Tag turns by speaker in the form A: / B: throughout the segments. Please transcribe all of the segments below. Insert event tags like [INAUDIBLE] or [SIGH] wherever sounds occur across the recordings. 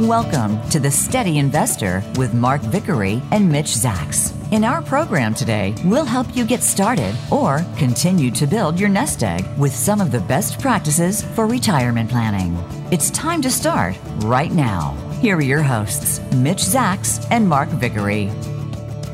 A: Welcome to The Steady Investor with Mark Vickery and Mitch Zacks. In our program today, we'll help you get started or continue to build your nest egg with some of the best practices for retirement planning. It's time to start right now. Here are your hosts, Mitch Zacks and Mark Vickery.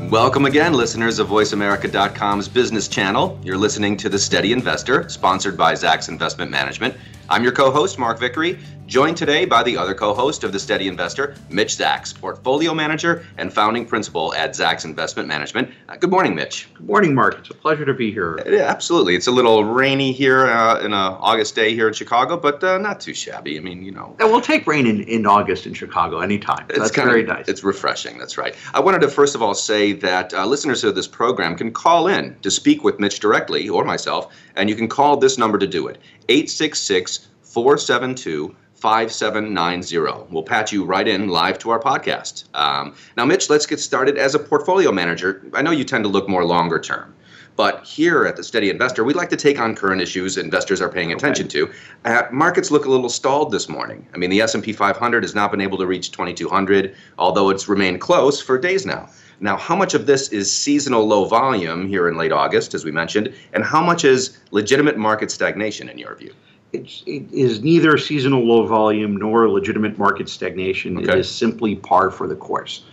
B: Welcome again, listeners of VoiceAmerica.com's business channel. You're listening to The Steady Investor, sponsored by Zacks Investment Management. I'm your co host, Mark Vickery, joined today by the other co host of The Steady Investor, Mitch Zacks, portfolio manager and founding principal at Zacks Investment Management. Uh, good morning, Mitch.
C: Good morning, Mark. It's a pleasure to be here.
B: Yeah, absolutely. It's a little rainy here uh, in an August day here in Chicago, but uh, not too shabby. I mean, you know.
C: And we'll take rain in, in August in Chicago anytime.
B: It's
C: That's
B: kinda,
C: very nice.
B: It's refreshing. That's right. I wanted to first of all say that uh, listeners of this program can call in to speak with Mitch directly or myself, and you can call this number to do it 866 472 5790. We'll patch you right in live to our podcast. Um, now, Mitch, let's get started. As a portfolio manager, I know you tend to look more longer term. But here at the Steady Investor, we like to take on current issues investors are paying attention to. Uh, markets look a little stalled this morning. I mean, the S&P 500 has not been able to reach 2200, although it's remained close for days now. Now, how much of this is seasonal low volume here in late August, as we mentioned, and how much is legitimate market stagnation in your view?
C: It's, it is neither seasonal low volume nor legitimate market stagnation. It
B: Okay.
C: is simply par for the course.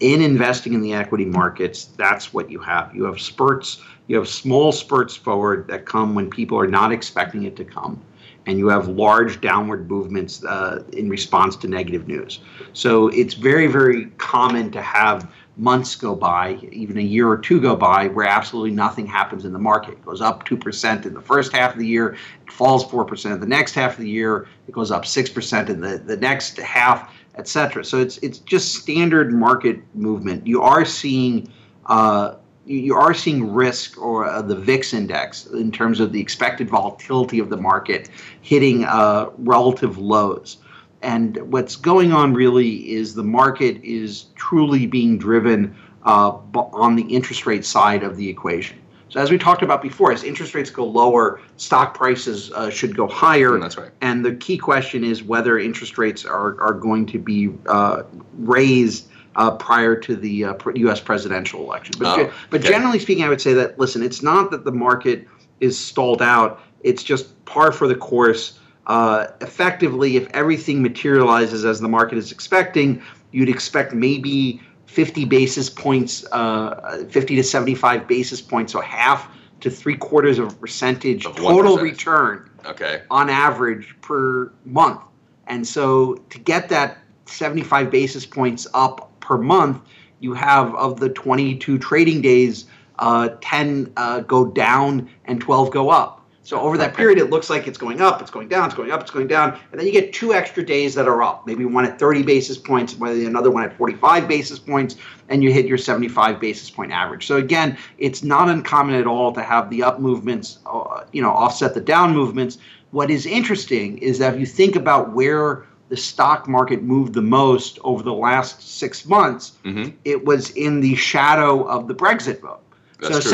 C: In investing in the equity markets, that's what you have. You have spurts, you have small spurts forward that come when people are not expecting it to come. And you have large downward movements uh, in response to negative news. So it's very, very common to have months go by, even a year or two go by, where absolutely nothing happens in the market. It goes up 2% in the first half of the year, it falls 4% in the next half of the year, it goes up 6% in the, the next half, et cetera. So it's, it's just standard market movement. You are seeing uh, you are seeing risk or uh, the VIX index in terms of the expected volatility of the market hitting uh, relative lows. And what's going on really is the market is truly being driven uh, on the interest rate side of the equation. So as we talked about before, as interest rates go lower, stock prices uh, should go higher.
B: Mm, that's right.
C: And the key question is whether interest rates are, are going to be uh, raised uh, prior to the uh, U.S. presidential election. But,
B: Oh,
C: but
B: okay.
C: generally speaking, I would say that listen, it's not that the market is stalled out; it's just par for the course. Uh, effectively, if everything materializes as the market is expecting, you'd expect maybe 50 basis points, uh, 50 to 75 basis points, so half to three quarters of a percentage
B: Of
C: total return
B: Okay.
C: on average per month. And so to get that 75 basis points up per month, you have of the 22 trading days, uh, 10 uh, go down and 12 go up. So over that period, it looks like it's going up, it's going down, it's going up, it's going down, and then you get two extra days that are up. Maybe one at 30 basis points, maybe another one at 45 basis points, and you hit your 75 basis point average. So again, it's not uncommon at all to have the up movements, uh, you know, offset the down movements. What is interesting is that if you think about where the stock market moved the most over the last six months,
B: Mhm.
C: it was in the shadow of the Brexit vote.
B: That's
C: so
B: true.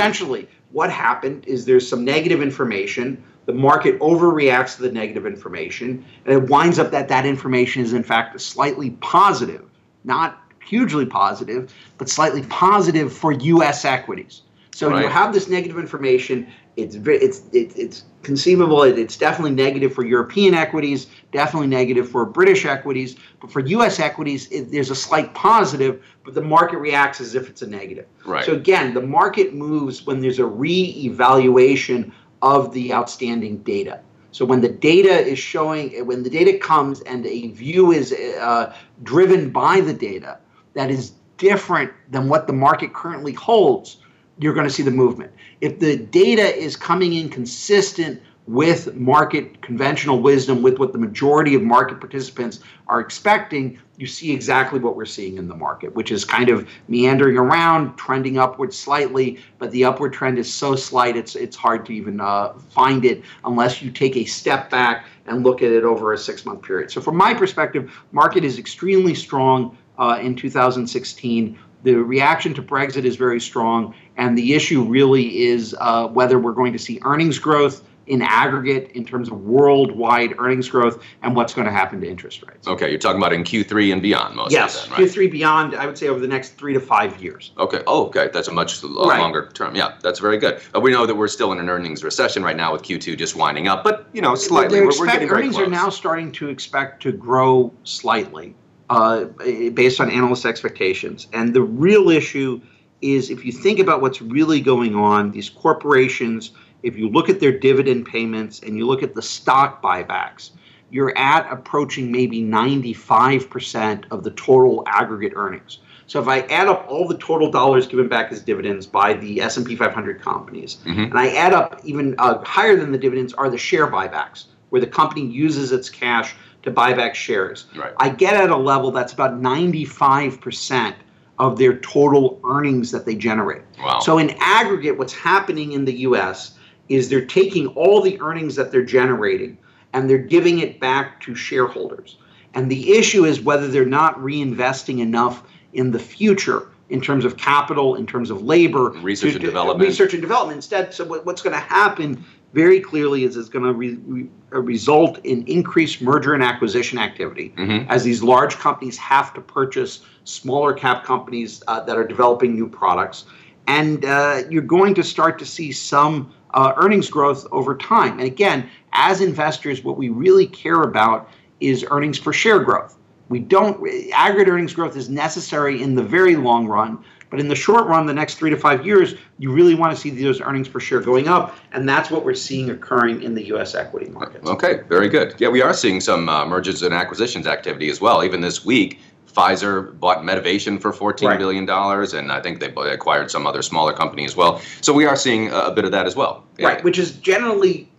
C: What happened is there's some negative information. The market overreacts to the negative information, and it winds up that that information is in fact slightly positive, not hugely positive, but slightly positive for U.S. equities. So you have this negative information. It's it's it's, it's conceivable. it- It's definitely negative for European equities, definitely negative for British equities, but for U.S. equities, it, there's a slight positive, but the market reacts as if it's a negative.
B: Right.
C: So again, the market moves when there's a re-evaluation of the outstanding data. So when the data is showing, when the data comes and a view is uh, driven by the data that is different than what the market currently holds, you're going to see the movement. If the data is coming in consistent with market conventional wisdom, with what the majority of market participants are expecting, you see exactly what we're seeing in the market, which is kind of meandering around, trending upward slightly, but the upward trend is so slight it's it's hard to even uh, find it unless you take a step back and look at it over a six-month period. So from my perspective, market is extremely strong uh, in 2016 the reaction to Brexit is very strong, and the issue really is uh, whether we're going to see earnings growth in aggregate in terms of worldwide earnings growth and what's going to happen to interest rates.
B: Okay, you're talking about in Q3 and beyond most
C: yes,
B: of right?
C: Q3 beyond, I would say over the next three to five years.
B: Okay, oh, okay, that's a much right. longer term. Yeah, that's very good. Uh, we know that we're still in an earnings recession right now with Q2 just winding up, but, you know, slightly.
C: We're, we're getting earnings are now starting to expect to grow slightly uh, based on analyst expectations. And the real issue is if you think about what's really going on, these corporations – if you look at their dividend payments and you look at the stock buybacks, you're at approaching maybe 95% of the total aggregate earnings. So if I add up all the total dollars given back as dividends by the S&P 500 companies, mm-hmm. and I add up even uh, higher than the dividends are the share buybacks, where the company uses its cash to buy back shares.
B: Right.
C: I get at a level that's about 95% of their total earnings that they generate.
B: Wow.
C: So in aggregate, what's happening in the U.S is they're taking all the earnings that they're generating and they're giving it back to shareholders. And the issue is whether they're not reinvesting enough in the future in terms of capital, in terms of labor,
B: research to, and development.
C: Research and development. Instead, so what's going to happen very clearly is it's going to re, re, result in increased merger and acquisition activity mm-hmm. as these large companies have to purchase smaller cap companies uh, that are developing new products. And uh, you're going to start to see some uh, earnings growth over time. And again, as investors, what we really care about is earnings per share growth. We don't, aggregate earnings growth is necessary in the very long run, but in the short run, the next three to five years, you really want to see those earnings per share going up, and that's what we're seeing occurring in the U.S. equity markets.
B: Okay, very good. Yeah, we are seeing some uh, mergers and acquisitions activity as well. Even this week, Pfizer bought Medivation for fourteen right. billion dollars, and I think they acquired some other smaller company as well. So we are seeing a bit of that as well.
C: Yeah. Right, which is generally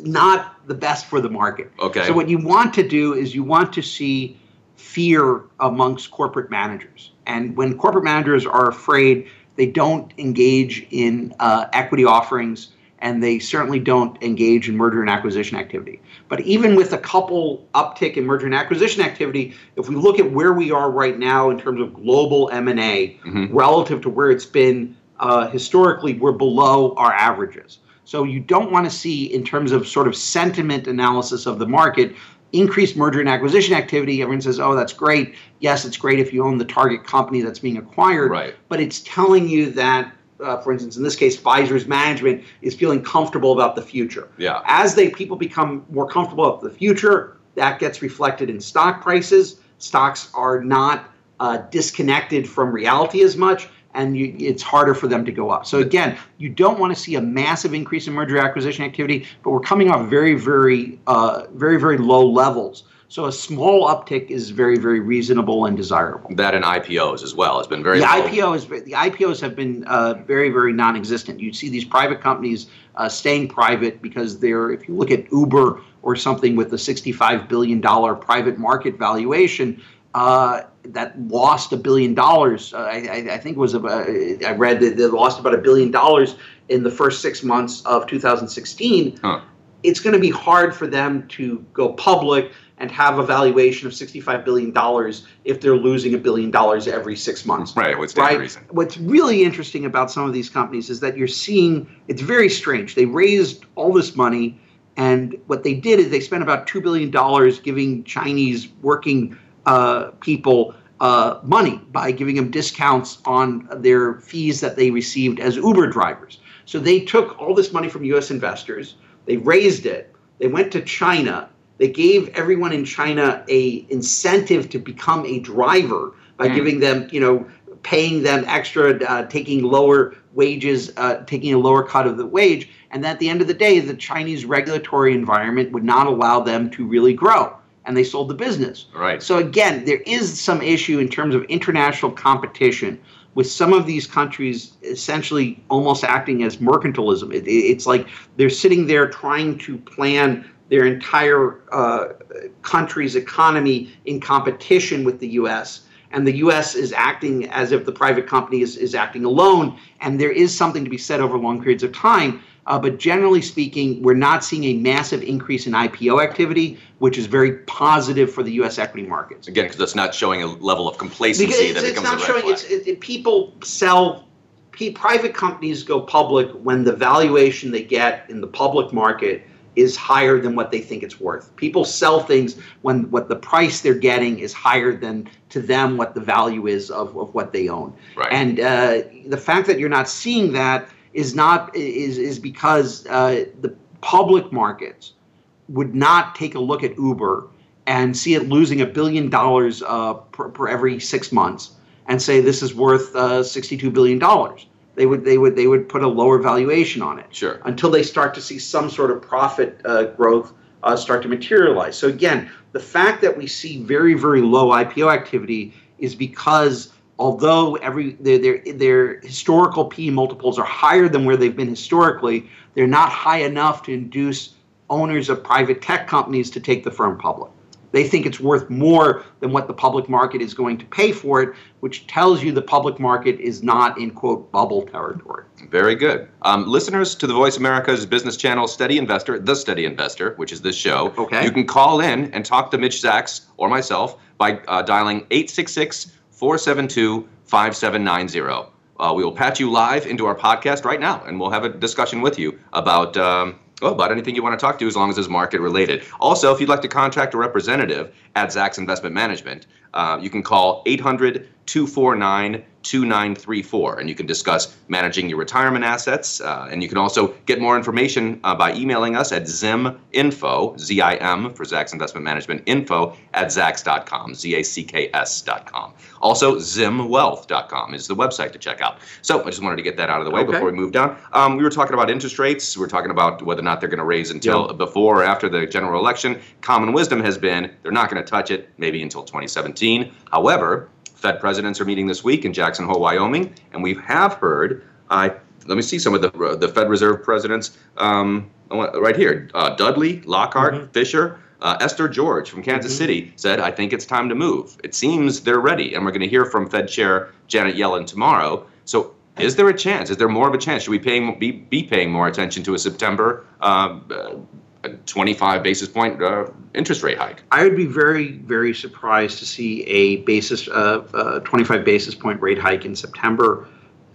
C: not the best for the market.
B: Okay.
C: So what you want to do is you want to see fear amongst corporate managers, and when corporate managers are afraid, they don't engage in uh, equity offerings and they certainly don't engage in merger and acquisition activity. But even with a couple uptick in merger and acquisition activity, if we look at where we are right now in terms of global M&A mm-hmm. relative to where it's been uh, historically, we're below our averages. So you don't want to see, in terms of sort of sentiment analysis of the market, increased merger and acquisition activity. Everyone says, "Oh, that's great. Yes, it's great if you own the target company that's being acquired."
B: Right.
C: But it's telling you that uh, for instance, in this case, Pfizer's management is feeling comfortable about the future.
B: Yeah.
C: As they people become more comfortable about the future, that gets reflected in stock prices. Stocks are not uh, disconnected from reality as much, and you, it's harder for them to go up. So again, you don't want to see a massive increase in merger acquisition activity, but we're coming off very, very, uh, very, very low levels. So a small uptick is very, very reasonable and desirable.
B: That and IPOs as well has been very.
C: The
B: low.
C: IPOs, the IPOs have been uh, very, very non-existent. You see these private companies uh, staying private because they're. If you look at Uber or something with a sixty-five billion dollar private market valuation. Uh, that lost a billion dollars. Uh, I, I, think it was about, I read that they lost about a billion dollars in the first six months of 2016. Huh. It's going to be hard for them to go public and have a valuation of $65 billion if they're losing a billion dollars every six months.
B: Right, what's right? reason?
C: What's really interesting about some of these companies is that you're seeing, it's very strange. They raised all this money, and what they did is they spent about $2 billion giving Chinese working uh, people uh, money by giving them discounts on their fees that they received as Uber drivers. So they took all this money from US investors, they raised it, they went to China, they gave everyone in China a incentive to become a driver by mm. giving them, you know, paying them extra, uh, taking lower wages, uh, taking a lower cut of the wage. And at the end of the day, the Chinese regulatory environment would not allow them to really grow. And they sold the business.
B: Right.
C: So again, there is some issue in terms of international competition with some of these countries essentially almost acting as mercantilism. It, it's like they're sitting there trying to plan their entire uh, country's economy in competition with the U.S. And the U.S. is acting as if the private company is, is acting alone. And there is something to be said over long periods of time uh, but generally speaking, we're not seeing a massive increase in IPO activity, which is very positive for the U.S. equity markets.
B: Again, because it's not showing a level of complacency that
C: it's
B: becomes
C: not showing. It's, it, people sell. Private companies go public when the valuation they get in the public market is higher than what they think it's worth. People sell things when what the price they're getting is higher than to them what the value is of, of what they own.
B: Right.
C: And uh, the fact that you're not seeing that is not is is because uh, the public markets would not take a look at Uber and see it losing a billion dollars uh, per, per, every six months and say this is worth uh, 62 billion dollars. They would they would they would put a lower valuation on it.
B: Sure.
C: Until they start to see some sort of profit uh, growth uh, start to materialize. So again, the fact that we see very very low IPO activity is because although every their, their, their historical P multiples are higher than where they've been historically, they're not high enough to induce owners of private tech companies to take the firm public. They think it's worth more than what the public market is going to pay for it, which tells you the public market is not in quote bubble territory.
B: Very good. Um, listeners to the Voice America's business channel, Steady Investor, The Steady Investor, which is this show,
C: okay.
B: you can call in and talk to Mitch Zacks or myself by uh, dialing 866 472 5790. Uh, we will patch you live into our podcast right now, and we'll have a discussion with you about um, well, about anything you want to talk to, as long as it's market related. Also, if you'd like to contact a representative at Zacks Investment Management, uh, you can call 800 249 2934 and you can discuss managing your retirement assets uh, and you can also get more information uh, by emailing us at ziminfo z-i-m for zacks investment management info at zax.com zacks.com z-a-c-k-s.com also zimwealth.com is the website to check out. So i just wanted to get that out of the way
C: Okay.
B: before we move down. Um, we were talking about interest rates. We are talking about whether or not they're going to raise until before or after the general election. Common wisdom has been they're not going to touch it maybe until 2017 however Fed presidents are meeting this week in Jackson Hole, Wyoming, and we have heard. Uh, let me see some of the the Fed Reserve presidents um, right here: uh, Dudley, Lockhart, Fischer. Uh, Esther George from Kansas City said, "I think it's time to move. It seems they're ready, and we're going to hear from Fed Chair Janet Yellen tomorrow. So, is there a chance? Is there more of a chance? Should we paying be, be paying more attention to a September uh, 25 basis point uh, interest rate hike?"
C: I would be very, very surprised to see a basis, uh, uh, 25 basis point rate hike in September.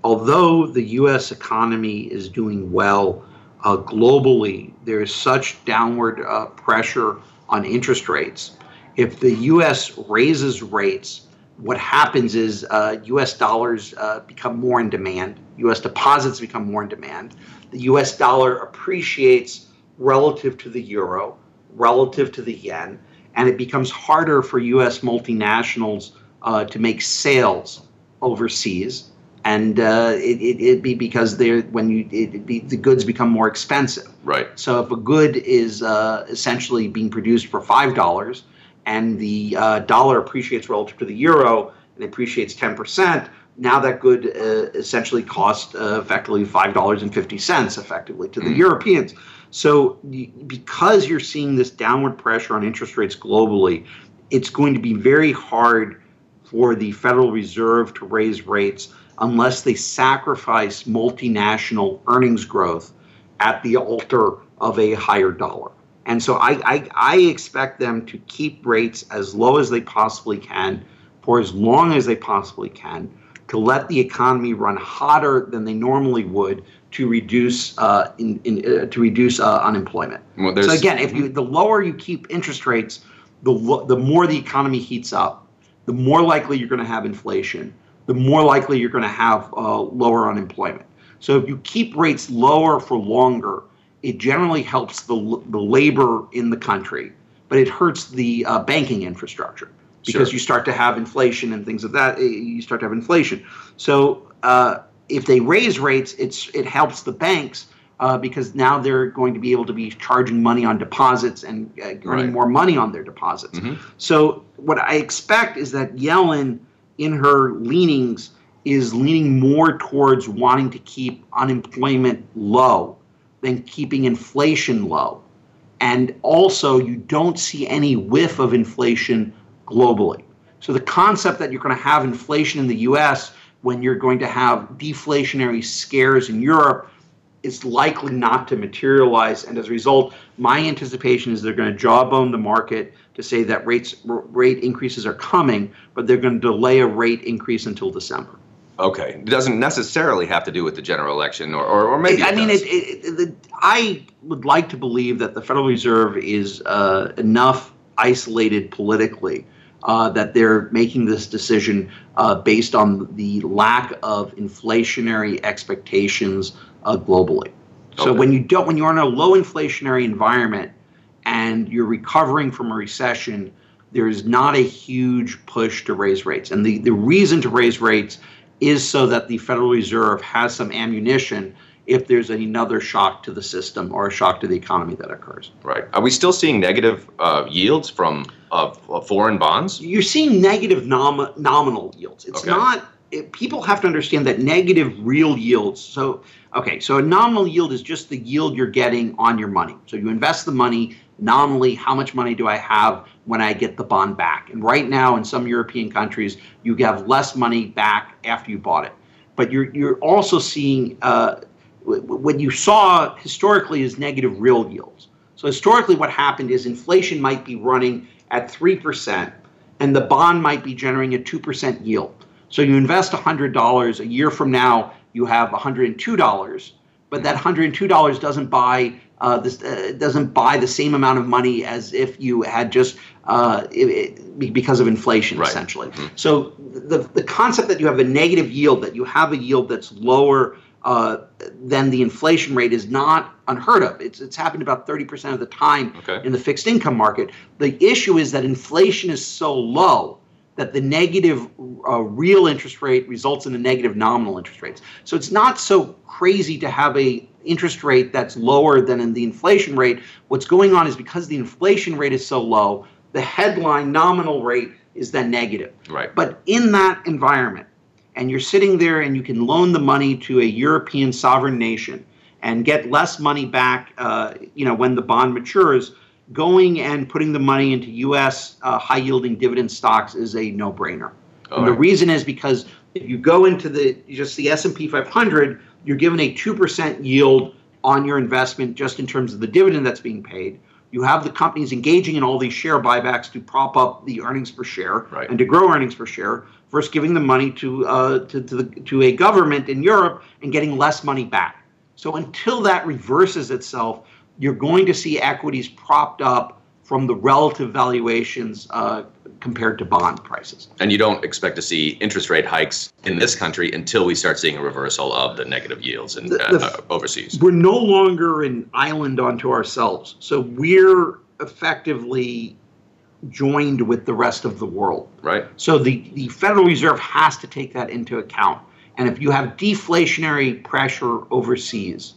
C: Although the U.S. economy is doing well uh, globally, there is such downward uh, pressure on interest rates. If the U.S. raises rates, what happens is U.S. dollars uh, become more in demand. U.S. deposits become more in demand. The U.S. dollar appreciates relative to the euro, relative to the yen, and it becomes harder for U.S. multinationals uh, to make sales overseas. And uh, it, it, it be because they're when you it, be, the goods become more expensive.
B: Right.
C: So if a good is uh, essentially being produced for five dollars, and the uh, dollar appreciates relative to the euro and appreciates ten percent, now that good uh, essentially costs uh, effectively five dollars and fifty cents effectively to the Europeans. So because you're seeing this downward pressure on interest rates globally, it's going to be very hard for the Federal Reserve to raise rates unless they sacrifice multinational earnings growth at the altar of a higher dollar. And so I, I, I expect them to keep rates as low as they possibly can for as long as they possibly can to let the economy run hotter than they normally would to reduce uh, in, in, uh, to reduce uh, unemployment.
B: Well,
C: so again, if you the lower you keep interest rates, the lo- the more the economy heats up, the more likely you're going to have inflation, the more likely you're going to have uh, lower unemployment. So if you keep rates lower for longer, it generally helps the l- the labor in the country, but it hurts the uh, banking infrastructure because
B: Sure.
C: you start to have inflation and things of that. eh, You start to have inflation. So uh, if they raise rates, it's it helps the banks. Uh, because now they're going to be able to be charging money on deposits and uh, earning
B: Right.
C: more money on their deposits.
B: Mhm.
C: So what I expect is that Yellen, in her leanings, is leaning more towards wanting to keep unemployment low than keeping inflation low. And also, you don't see any whiff of inflation globally. So, the concept that you're going to have inflation in the US when you're going to have deflationary scares in Europe is likely not to materialize. And as a result, my anticipation is they're going to jawbone the market to say that rates rate increases are coming, but they're going to delay a rate increase until December.
B: Okay, it doesn't necessarily have to do with the general election, or or, or maybe.
C: I mean,
B: it,
C: it, it, I would like to believe that the Federal Reserve is uh, enough isolated politically uh, that they're making this decision uh, based on the lack of inflationary expectations uh, globally. So when you don't, when you're in a low inflationary environment and you're recovering from a recession, there's not a huge push to raise rates. And the, the reason to raise rates is so that the Federal Reserve has some ammunition if there's another shock to the system or a shock to the economy that occurs.
B: right. Are we still seeing negative uh, yields from uh, foreign bonds?
C: You're seeing negative nom- nominal yields. It's
B: Okay.
C: not. It, people have to understand that negative real yields. So, okay, so a nominal yield is just the yield you're getting on your money. So you invest the money nominally. How much money do I have when I get the bond back? And right now, in some European countries, you have less money back after you bought it. But you're you're also seeing uh, what you saw historically is negative real yields. So historically, what happened is inflation might be running at three percent, and the bond might be generating a two percent yield. So you invest hundred dollars. A year from now, you have one hundred and two dollars, but that hundred and two dollars doesn't buy uh, this uh, doesn't buy the same amount of money as if you had just uh, it, it- because of inflation,
B: Right.
C: essentially. So the the concept that you have a negative yield, that you have a yield that's lower uh, than the inflation rate, is not unheard of. It's it's happened about thirty percent of the time
B: Okay.
C: in the fixed income market. The issue is that inflation is so low that the negative uh, real interest rate results in the negative nominal interest rates. So it's not so crazy to have a interest rate that's lower than in the inflation rate. What's going on is because the inflation rate is so low, the headline nominal rate is then negative.
B: Right.
C: But in that environment, and you're sitting there and you can loan the money to a European sovereign nation and get less money back, uh, you know, when the bond matures, going and putting the money into U.S. Uh, high-yielding dividend stocks is a no-brainer. And the reason is because if you go into the just the S&P 500, you're given a two percent yield on your investment just in terms of the dividend that's being paid. You have the companies engaging in all these share buybacks to prop up the earnings per share
B: Right.
C: and to grow earnings per share, versus giving the money to uh, to to, the, to a government in Europe and getting less money back. So until that reverses itself, you're going to see equities propped up from the relative valuations uh, compared to bond prices.
B: And you don't expect to see interest rate hikes in this country until we start seeing a reversal of the negative yields in,
C: The-
B: uh,
C: the-
B: uh, overseas.
C: we're no longer an island unto ourselves. So we're effectively joined with the rest of the world.
B: Right.
C: So the, the Federal Reserve has to take that into account. And if you have deflationary pressure overseas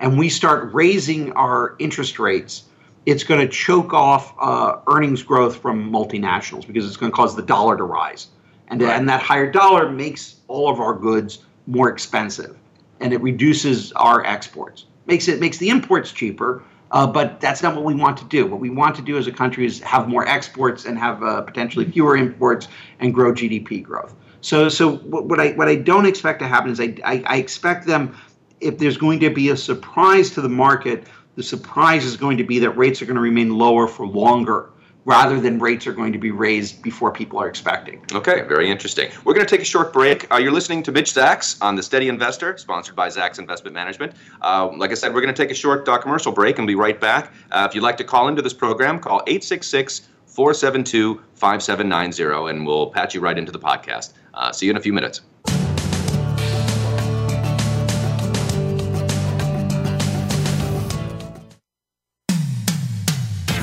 C: and we start raising our interest rates, it's going to choke off uh, earnings growth from multinationals because it's going to cause the dollar to rise. And,
B: Right.
C: and that higher dollar makes all of our goods more expensive and it reduces our exports. Makes it makes the imports cheaper, uh, but that's not what we want to do. What we want to do as a country is have more exports and have uh, potentially fewer imports and grow GDP growth. So, so what, I what I don't expect to happen is I, I I expect them if there's going to be a surprise to the market, the surprise is going to be that rates are going to remain lower for longer rather than rates are going to be raised before people are expecting.
B: Okay, very interesting. We're going to take a short break. Uh, you're listening to Mitch Zacks on The Steady Investor, sponsored by Zacks Investment Management. Uh, like I said, we're going to take a short uh, commercial break and be right back. Uh, if you'd like to call into this program, call 866 472 5790 and we'll patch you right into the podcast. Uh, see you in a few minutes.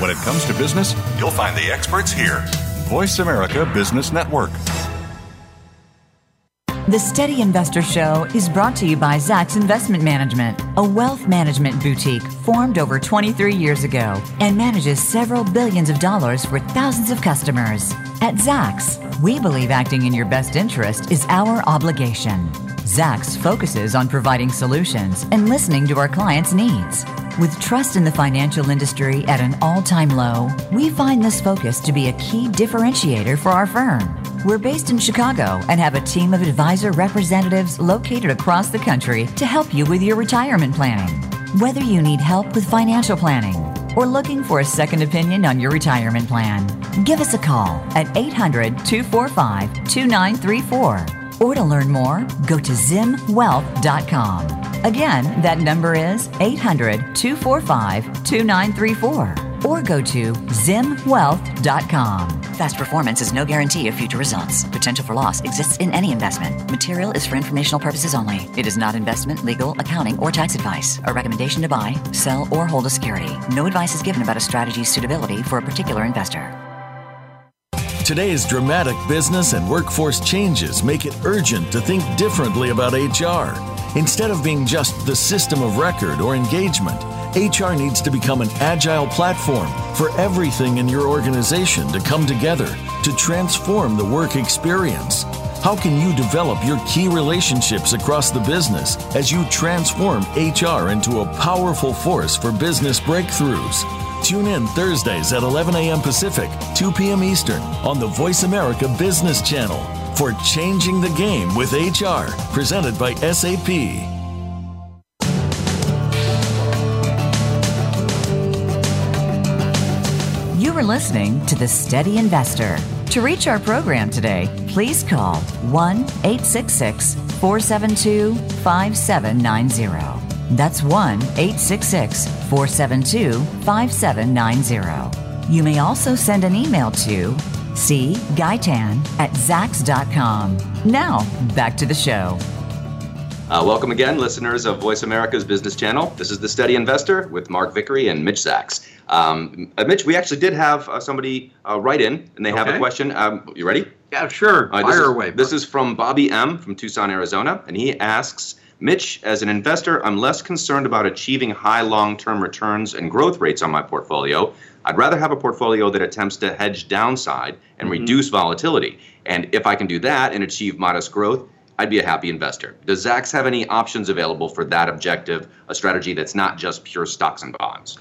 D: When it comes to business, you'll find the experts here. Voice America Business Network.
A: The Steady Investor Show is brought to you by Zacks Investment Management, a wealth management boutique formed over 23 years ago and manages several billions of dollars for thousands of customers. At Zacks, We believe acting in your best interest is our obligation. Zacks focuses on providing solutions and listening to our clients' needs. With trust in the financial industry at an all time low, we find this focus to be a key differentiator for our firm. We're based in Chicago and have a team of advisor representatives located across the country to help you with your retirement planning. Whether you need help with financial planning or looking for a second opinion on your retirement plan, give us a call at 800 245 2934. Or to learn more, go to zimwealth.com. Again, that number is 800 245 2934. Or go to zimwealth.com. Past performance is no guarantee of future results. Potential for loss exists in any investment. Material is for informational purposes only. It is not investment, legal, accounting, or tax advice. A recommendation to buy, sell, or hold a security. No advice is given about a strategy's suitability for a particular investor.
E: Today's dramatic business and workforce changes make it urgent to think differently about HR. Instead of being just the system of record or engagement, HR needs to become an agile platform for everything in your organization to come together to transform the work experience. How can you develop your key relationships across the business as you transform HR into a powerful force for business breakthroughs? Tune in Thursdays at 11 a.m. Pacific, 2 p.m. Eastern on the Voice America Business Channel for Changing the Game with HR, presented by SAP.
A: You are listening to The Steady Investor. To reach our program today, please call 1 866 472 5790. That's 1 866 472 5790. You may also send an email to cguytan at zacks.com. Now, back to the show.
B: Uh, welcome again, listeners of Voice America's Business Channel. This is The Steady Investor with Mark Vickery and Mitch Zacks. Um, uh, Mitch, we actually did have uh, somebody uh, write in, and they have a question. Um, you ready?
C: Yeah, sure.
B: All right,
C: Fire
B: this is,
C: away.
B: This is from Bobby M. from Tucson, Arizona, and he asks Mitch, as an investor, I'm less concerned about achieving high long term returns and growth rates on my portfolio. I'd rather have a portfolio that attempts to hedge downside and
C: Mm-hmm.
B: reduce volatility. And if I can do that and achieve modest growth, I'd be a happy investor. Does Zacks have any options available for that objective, a strategy that's not just pure stocks and bonds?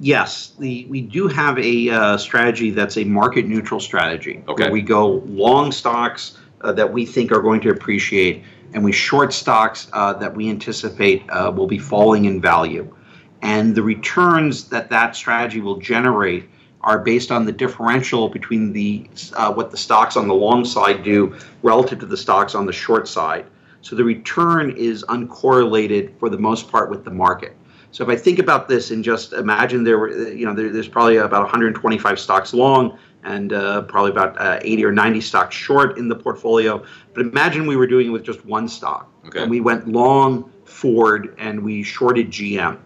C: Yes, the, we do have a uh, strategy that's a market neutral strategy.
B: Okay.
C: Where we go long stocks uh, that we think are going to appreciate, and we short stocks uh, that we anticipate uh, will be falling in value. And the returns that that strategy will generate are based on the differential between the uh, what the stocks on the long side do relative to the stocks on the short side. So the return is uncorrelated for the most part with the market. So if I think about this and just imagine there were, you know, there, there's probably about 125 stocks long and uh, probably about uh, 80 or 90 stocks short in the portfolio. But imagine we were doing it with just one stock.
B: Okay.
C: And we went long Ford and we shorted GM.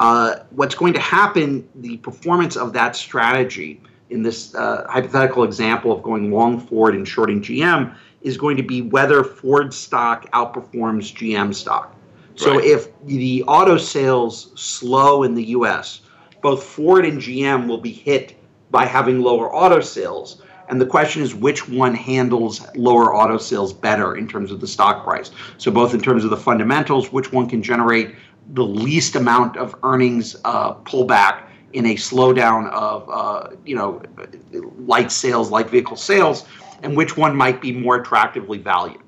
C: Uh, what's going to happen, the performance of that strategy in this uh, hypothetical example of going long Ford and shorting GM is going to be whether Ford stock outperforms GM stock. So
B: Right.
C: if the auto sales slow in the US, both Ford and GM will be hit by having lower auto sales. And the question is which one handles lower auto sales better in terms of the stock price. So both in terms of the fundamentals, which one can generate the least amount of earnings uh, pullback in a slowdown of uh, you know light sales, light vehicle sales, and which one might be more attractively valued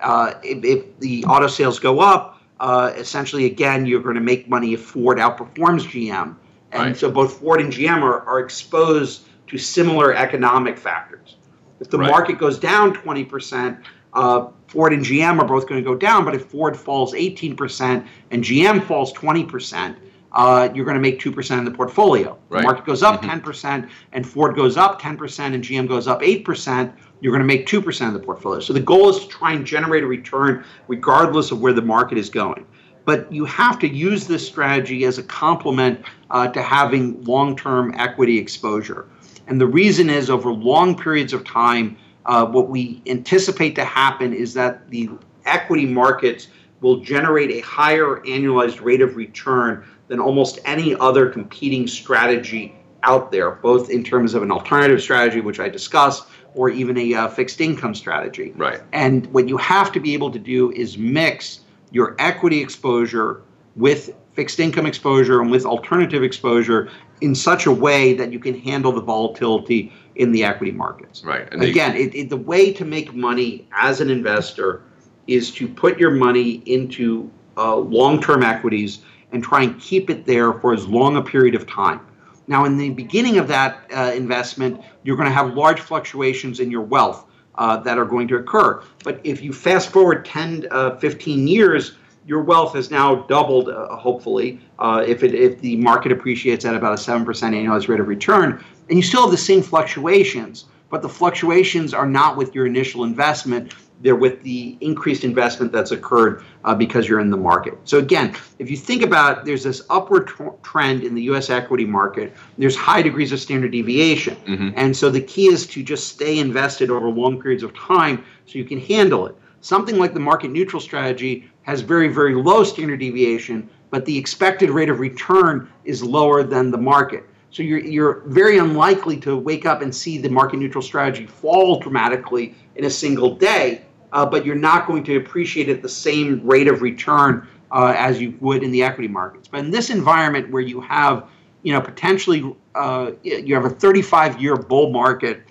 C: uh, if, if the auto sales go up, uh, essentially, again, you're going to make money if Ford outperforms GM. And
B: Right.
C: so both Ford and GM are, are exposed to similar economic factors. If the
B: Right.
C: market goes down 20%, uh, Ford and GM are both going to go down. But if Ford falls 18% and GM falls 20%, uh, you're going to make 2% in the portfolio.
B: Right.
C: The market goes up 10% and Ford goes up 10% and GM goes up 8%, you're going to make 2% of the portfolio. So the goal is to try and generate a return regardless of where the market is going. But you have to use this strategy as a complement uh, to having long term equity exposure. And the reason is over long periods of time, uh, what we anticipate to happen is that the equity markets will generate a higher annualized rate of return than almost any other competing strategy out there, both in terms of an alternative strategy, which I discussed, or even a uh, fixed income strategy.
B: Right.
C: And what you have to be able to do is mix your equity exposure with fixed income exposure and with alternative exposure in such a way that you can handle the volatility in the equity markets.
B: Right.
C: And Again, it, it, the way to make money as an investor is to put your money into uh, long-term equities and try and keep it there for as long a period of time. Now, in the beginning of that uh, investment, you're going to have large fluctuations in your wealth uh, that are going to occur. But if you fast forward 10, uh, 15 years, your wealth has now doubled, uh, hopefully, uh, if, it, if the market appreciates at about a 7% annualized rate of return. And you still have the same fluctuations, but the fluctuations are not with your initial investment they're with the increased investment that's occurred uh, because you're in the market. So again, if you think about there's this upward t- trend in the US equity market, there's high degrees of standard deviation. Mm-hmm. And so the key is to just stay invested over long periods of time so you can handle it. Something like the market neutral strategy has very very low standard deviation, but the expected rate of return is lower than the market. So you're, you're very unlikely to wake up and see the market neutral strategy fall dramatically in a single day uh, but you're not going to appreciate it at the same rate of return uh, as you would in the equity markets. But in this environment where you have, you know, potentially uh, you have a 35-year bull market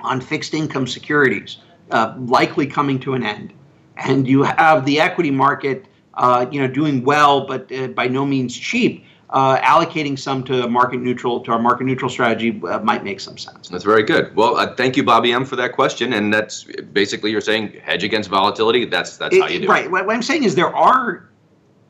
C: on fixed income securities, uh, likely coming to an end, and you have the equity market, uh, you know, doing well but uh, by no means cheap uh, allocating some to market neutral to our market neutral strategy uh, might make some sense.
B: That's very good. Well, uh, thank you, Bobby M, for that question. And that's basically you're saying hedge against volatility. That's that's it, how you do
C: right.
B: it.
C: Right. What I'm saying is there are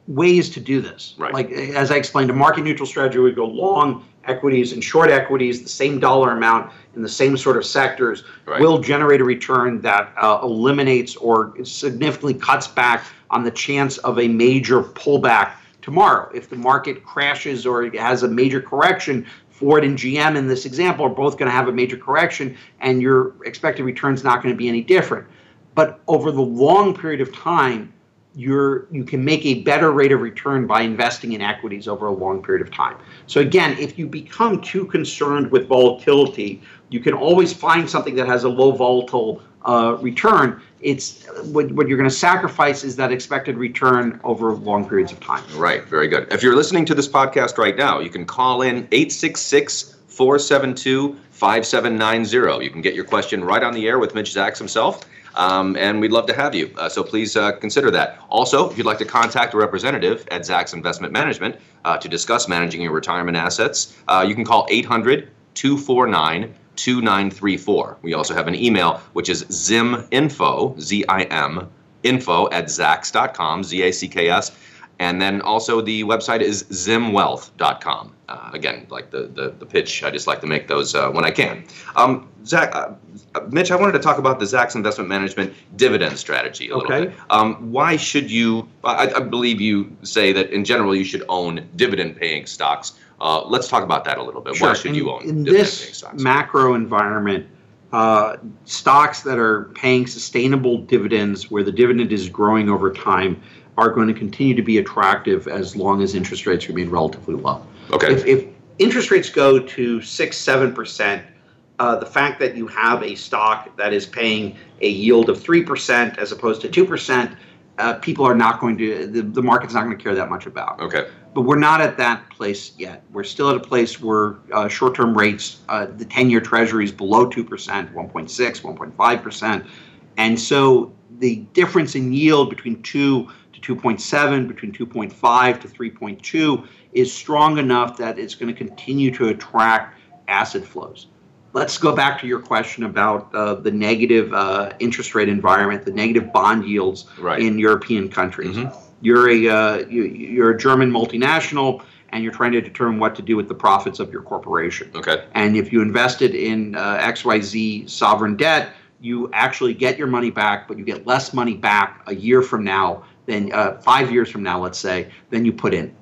C: ways to do this.
B: Right.
C: Like as I explained, a market neutral strategy would go long equities and short equities, the same dollar amount in the same sort of sectors right. will generate a return that uh, eliminates or significantly cuts back on the chance of a major pullback tomorrow. If the market crashes or has a major correction, Ford and GM in this example are both going to have a major correction, and your expected return is not going to be any different. But over the long period of time, you're you can make a better rate of return by investing in equities over a long period of time. So again, if you become too concerned with volatility, you can always find something that has a low volatile uh, return it's what, what you're going to sacrifice is that expected return over long periods of time.
B: Right, very good. If you're listening to this podcast right now, you can call in 866 472 5790. You can get your question right on the air with Mitch Zacks himself. Um, and we'd love to have you. Uh, so please uh, consider that. Also, if you'd like to contact a representative at Zacks Investment Management uh, to discuss managing your retirement assets, uh, you can call 800 249 2934. We also have an email, which is ziminfo, Z I M, info at zacks.com, Z A C K S. And then also the website is zimwealth.com. Uh, again, like the, the, the, pitch, I just like to make those uh, when I can. Um, Zach, uh, Mitch, I wanted to talk about the Zacks Investment Management dividend strategy a little
C: okay.
B: bit. Um, why should you, I, I believe you say that in general you should own dividend paying stocks. Uh, let's talk about that a little bit.
C: Sure.
B: Why should
C: in,
B: you own
C: in this macro environment? Uh, stocks that are paying sustainable dividends, where the dividend is growing over time, are going to continue to be attractive as long as interest rates remain relatively low.
B: Okay.
C: If, if interest rates go to six, seven percent, uh, the fact that you have a stock that is paying a yield of three percent as opposed to two percent, uh, people are not going to the, the market's not going to care that much about.
B: Okay
C: but we're not at that place yet. We're still at a place where uh, short-term rates, uh, the 10-year Treasury is below two percent, 1.6, 1.5 percent, and so the difference in yield between two to 2.7, between 2.5 to 3.2, is strong enough that it's going to continue to attract asset flows. Let's go back to your question about uh, the negative uh, interest rate environment, the negative bond yields
B: right.
C: in European countries. Mm-hmm you're a uh, you, you're a German multinational and you're trying to determine what to do with the profits of your corporation.
B: Okay.
C: And if you invested in uh, XYZ sovereign debt, you actually get your money back, but you get less money back a year from now than uh, five years from now, let's say, than you put in.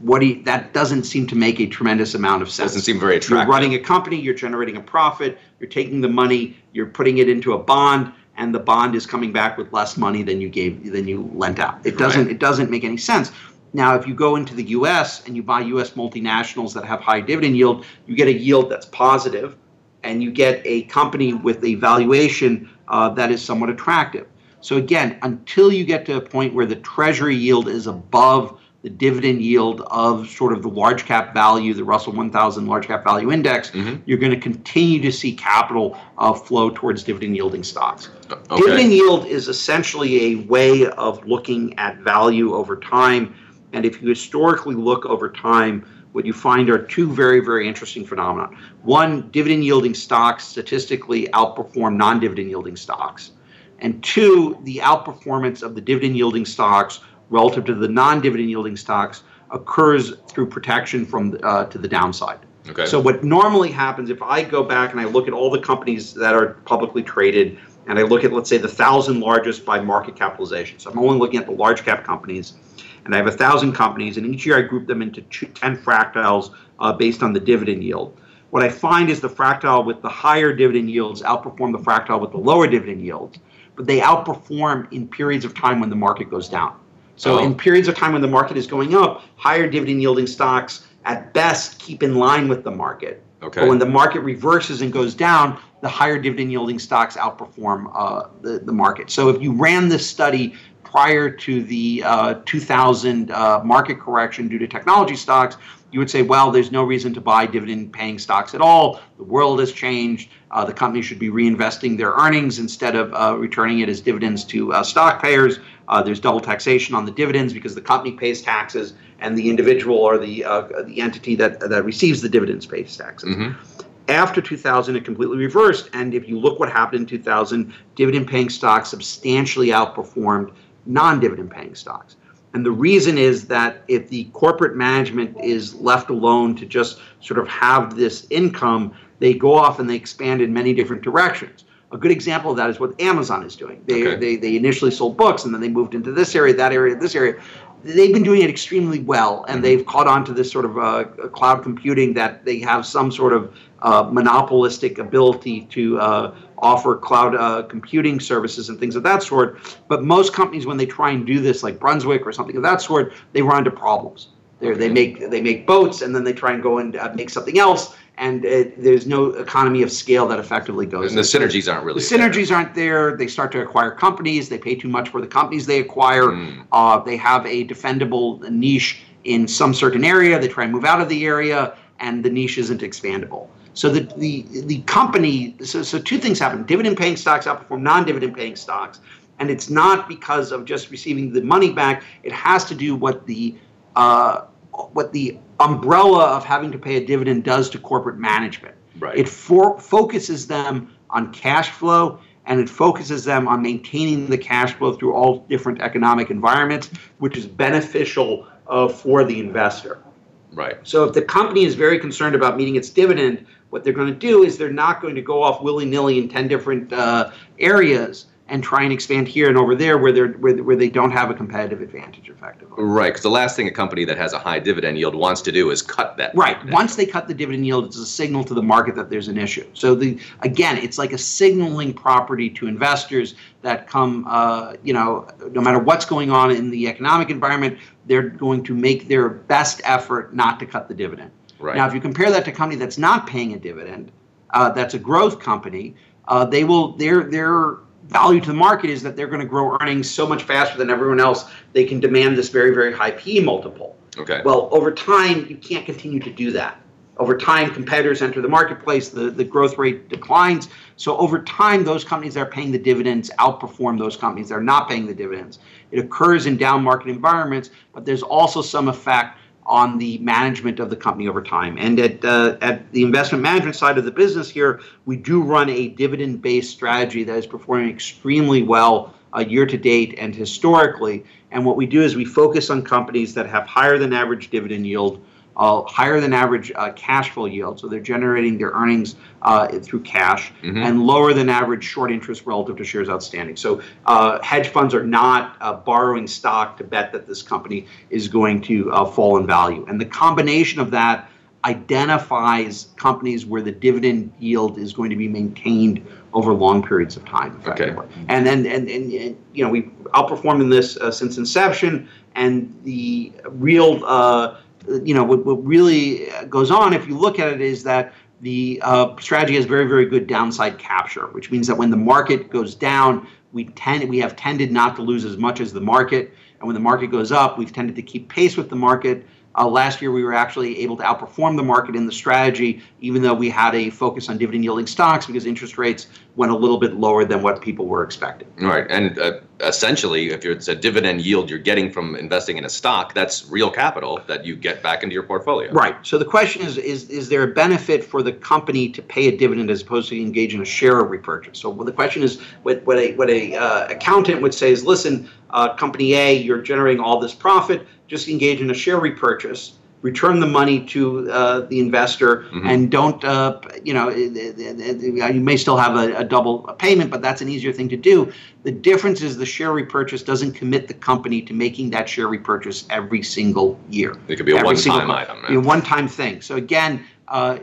C: What do you, that doesn't seem to make a tremendous amount of sense.
B: Doesn't seem very attractive.
C: You're running a company, you're generating a profit, you're taking the money, you're putting it into a bond and the bond is coming back with less money than you gave than you lent out. It doesn't right. it doesn't make any sense. Now, if you go into the U.S. and you buy U.S. multinationals that have high dividend yield, you get a yield that's positive, and you get a company with a valuation uh, that is somewhat attractive. So again, until you get to a point where the treasury yield is above the dividend yield of sort of the large cap value, the Russell 1000 large cap value index, mm-hmm. you're going to continue to see capital uh, flow towards dividend yielding stocks. Okay. Dividend yield is essentially a way of looking at value over time. And if you historically look over time, what you find are two very, very interesting phenomena. One, dividend yielding stocks statistically outperform non dividend yielding stocks. And two, the outperformance of the dividend yielding stocks relative to the non-dividend yielding stocks occurs through protection from uh, to the downside. Okay. So what normally happens if I go back and I look at all the companies that are publicly traded and I look at let's say the thousand largest by market capitalization. So I'm only looking at the large cap companies, and I have a thousand companies, and each year I group them into ten fractals uh, based on the dividend yield. What I find is the fractal with the higher dividend yields outperform the fractal with the lower dividend yields, but they outperform in periods of time when the market goes down. So oh. in periods of time when the market is going up, higher dividend yielding stocks at best keep in line with the market. Okay. But when the market reverses and goes down, the higher dividend yielding stocks outperform uh, the, the market. So if you ran this study prior to the uh, 2000 uh, market correction due to technology stocks, you would say, well, there's no reason to buy dividend paying stocks at all. The world has changed. Uh, the company should be reinvesting their earnings instead of uh, returning it as dividends to uh, stock payers. Uh, there's double taxation on the dividends because the company pays taxes and the individual or the the entity that that receives the dividends pays taxes. Mm-hmm. After 2000, it completely reversed. And if you look what happened in 2000, dividend paying stocks substantially outperformed non dividend paying stocks. And the reason is that if the corporate management is left alone to just sort of have this income, they go off and they expand in many different directions. A good example of that is what Amazon is doing. They, okay. they, they initially sold books and then they moved into this area, that area, this area. They've been doing it extremely well and mm-hmm. they've caught on to this sort of uh, cloud computing that they have some sort of uh, monopolistic ability to uh, offer cloud uh, computing services and things of that sort. But most companies, when they try and do this, like Brunswick or something of that sort, they run into problems. Okay. They make they make boats and then they try and go and uh, make something else, and it, there's no economy of scale that effectively goes.
B: And the synergies aren't really.
C: The synergies there. aren't there. They start to acquire companies. They pay too much for the companies they acquire. Mm. Uh, they have a defendable niche in some certain area. They try and move out of the area, and the niche isn't expandable. So the the the company so so two things happen. Dividend paying stocks outperform non-dividend paying stocks. And it's not because of just receiving the money back. It has to do what the uh, what the umbrella of having to pay a dividend does to corporate management. Right. It for, focuses them on cash flow and it focuses them on maintaining the cash flow through all different economic environments, which is beneficial uh, for the investor.
B: Right.
C: So if the company is very concerned about meeting its dividend, what they're going to do is they're not going to go off willy nilly in 10 different uh, areas and try and expand here and over there where they're where, where they don't have a competitive advantage effectively.
B: Right, because the last thing a company that has a high dividend yield wants to do is cut that.
C: Right. Dividend. Once they cut the dividend yield, it's a signal to the market that there's an issue. So the again, it's like a signaling property to investors that come, uh, you know, no matter what's going on in the economic environment, they're going to make their best effort not to cut the dividend. Right. Now, if you compare that to a company that's not paying a dividend, uh, that's a growth company, uh, they will their their value to the market is that they're going to grow earnings so much faster than everyone else, they can demand this very, very high P multiple.
B: Okay.
C: Well, over time, you can't continue to do that. Over time, competitors enter the marketplace, the, the growth rate declines. So over time, those companies that are paying the dividends outperform those companies that are not paying the dividends. It occurs in down market environments, but there's also some effect on the management of the company over time. And at, uh, at the investment management side of the business here, we do run a dividend based strategy that is performing extremely well uh, year to date and historically. And what we do is we focus on companies that have higher than average dividend yield uh, higher than average uh, cash flow yield, so they're generating their earnings uh, through cash, mm-hmm. and lower than average short interest relative to shares outstanding. So uh, hedge funds are not uh, borrowing stock to bet that this company is going to uh, fall in value, and the combination of that identifies companies where the dividend yield is going to be maintained over long periods of time. Okay. And then and, and, and, you know we outperformed in this uh, since inception and the real uh, you know, what, what really goes on, if you look at it, is that the uh, strategy has very, very good downside capture, which means that when the market goes down, we tend we have tended not to lose as much as the market, and when the market goes up, we've tended to keep pace with the market. Uh, last year, we were actually able to outperform the market in the strategy, even though we had a focus on dividend yielding stocks because interest rates went a little bit lower than what people were expecting.
B: Right. And uh, essentially, if it's a dividend yield you're getting from investing in a stock, that's real capital that you get back into your portfolio.
C: Right. So the question is is, is there a benefit for the company to pay a dividend as opposed to engage in a share repurchase? So well, the question is what, what a, what a uh, accountant would say is listen, uh, company A, you're generating all this profit just engage in a share repurchase, return the money to uh, the investor, mm-hmm. and don't, uh, you know, you may still have a, a, double payment, but that's an easier thing to do. The difference is the share repurchase doesn't commit the company to making that share repurchase every single year.
B: It could be a one-time item.
C: Right? A one-time thing. So again, uh,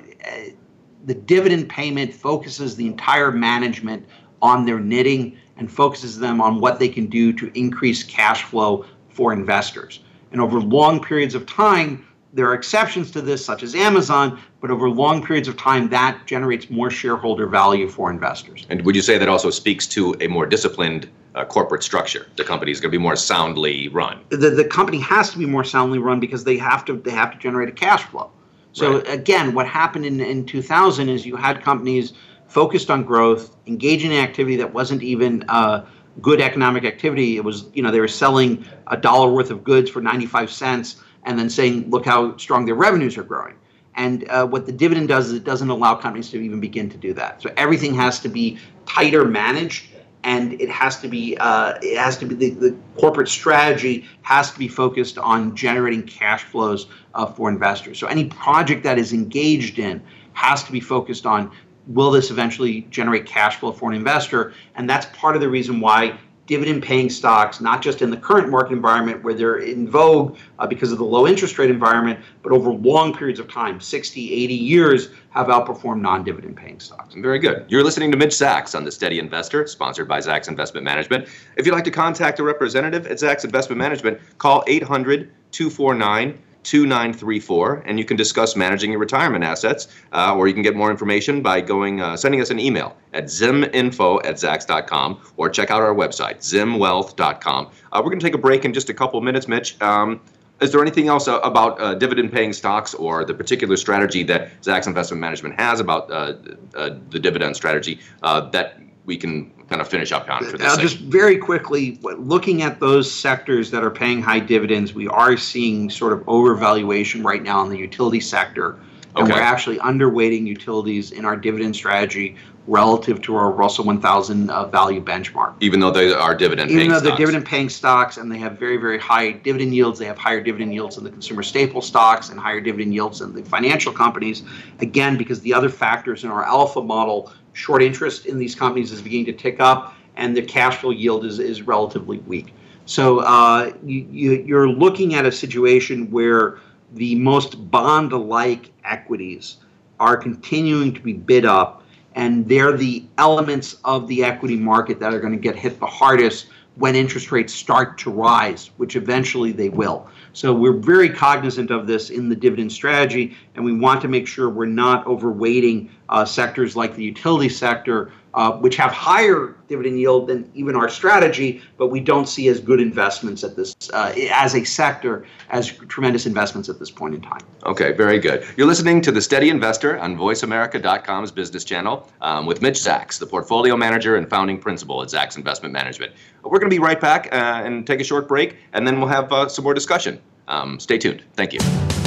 C: the dividend payment focuses the entire management on their knitting and focuses them on what they can do to increase cash flow for investors. And over long periods of time, there are exceptions to this, such as Amazon, but over long periods of time, that generates more shareholder value for investors.
B: And would you say that also speaks to a more disciplined uh, corporate structure? The company is going to be more soundly run.
C: The, the company has to be more soundly run because they have to they have to generate a cash flow. So right. again, what happened in, in 2000 is you had companies focused on growth, engaging in activity that wasn't even uh, good economic activity. It was, you know, they were selling a dollar worth of goods for 95 cents and then saying, look how strong their revenues are growing. And uh, what the dividend does is it doesn't allow companies to even begin to do that. So everything has to be tighter managed, and it has to be uh, it has to be the, the, corporate strategy has to be focused on generating cash flows uh, for investors. So any project that is engaged in has to be focused on will this eventually generate cash flow for an investor? And that's part of the reason why dividend paying stocks, not just in the current market environment where they're in vogue uh, because of the low interest rate environment, but over long periods of time, 60, 80 years, have outperformed non dividend paying stocks.
B: Very good. You're listening to Mitch Zacks on The Steady Investor, sponsored by Zacks Investment Management. If you'd like to contact a representative at Zacks Investment Management, call 800 249 2934, and you can discuss managing your retirement assets, uh, or you can get more information by going uh, sending us an email at ziminfo at zacks.com or check out our website, zimwealth.com. Uh, we're going to take a break in just a couple of minutes, Mitch. Um, is there anything else uh, about uh, dividend paying stocks or the particular strategy that Zacks Investment Management has about uh, the dividend strategy that we can kind of finish up on for this.
C: Uh, just very quickly, looking at those sectors that are paying high dividends, we are seeing sort of overvaluation right now in the utility sector. And okay. we're actually underweighting utilities in our dividend strategy relative to our Russell 1000 uh, value benchmark.
B: Even though they are dividend
C: Even
B: though
C: they're dividend paying stocks and they have very, very high dividend yields, they have higher dividend yields in the consumer staple stocks and higher dividend yields in the financial companies. Again, because the other factors in our alpha model short interest in these companies is beginning to tick up, and the cash flow yield is, is relatively weak. So uh, you, you, are looking at a situation where the most bond like equities are continuing to be bid up, and they're the elements of the equity market that are going to get hit the hardest when interest rates start to rise, which eventually they will. So we're very cognizant of this in the dividend strategy, and we want to make sure we're not overweighting uh, sectors like the utility sector, uh, which have higher dividend yield than even our strategy, but we don't see as good investments at this uh, as a sector as tremendous investments at this point in time.
B: Okay, very good. You're listening to the Steady Investor on VoiceAmerica.com's Business Channel um, with Mitch Zacks, the portfolio manager and founding principal at Zacks Investment Management. We're going to be right back uh, and take a short break, and then we'll have uh, some more discussion. Um, stay tuned. Thank you.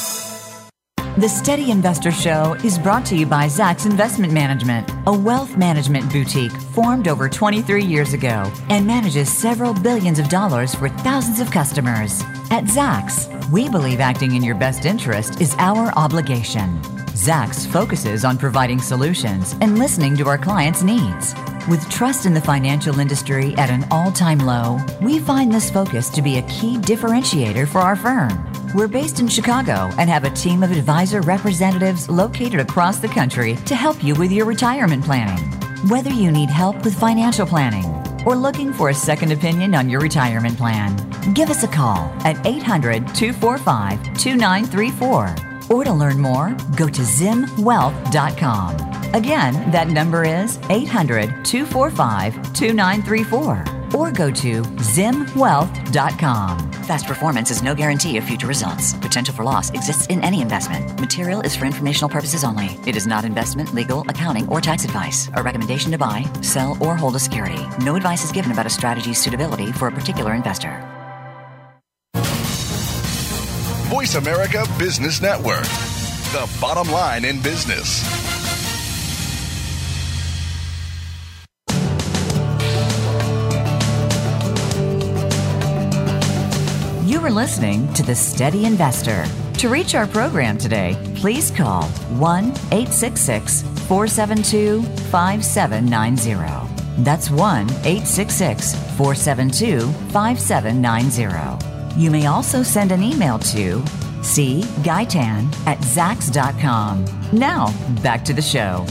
A: The Steady Investor Show is brought to you by Zacks Investment Management, a wealth management boutique formed over 23 years ago and manages several billions of dollars for thousands of customers. At Zacks, we believe acting in your best interest is our obligation. Zacks focuses on providing solutions and listening to our clients' needs. With trust in the financial industry at an all time low, we find this focus to be a key differentiator for our firm. We're based in Chicago and have a team of advisor representatives located across the country to help you with your retirement planning. Whether you need help with financial planning or looking for a second opinion on your retirement plan, give us a call at 800 245 2934. Or to learn more, go to zimwealth.com. Again, that number is 800 245 2934. Or go to zimwealth.com. Past performance is no guarantee of future results. Potential for loss exists in any investment. Material is for informational purposes only. It is not investment, legal, accounting, or tax advice. A recommendation to buy, sell, or hold a security. No advice is given about a strategy's suitability for a particular investor.
D: Voice America Business Network, the bottom line in business.
A: You are listening to The Steady Investor. To reach our program today, please call 1 866 472 5790. That's 1 866 472 5790. You may also send an email to cguytan at zacks.com. Now, back to the show.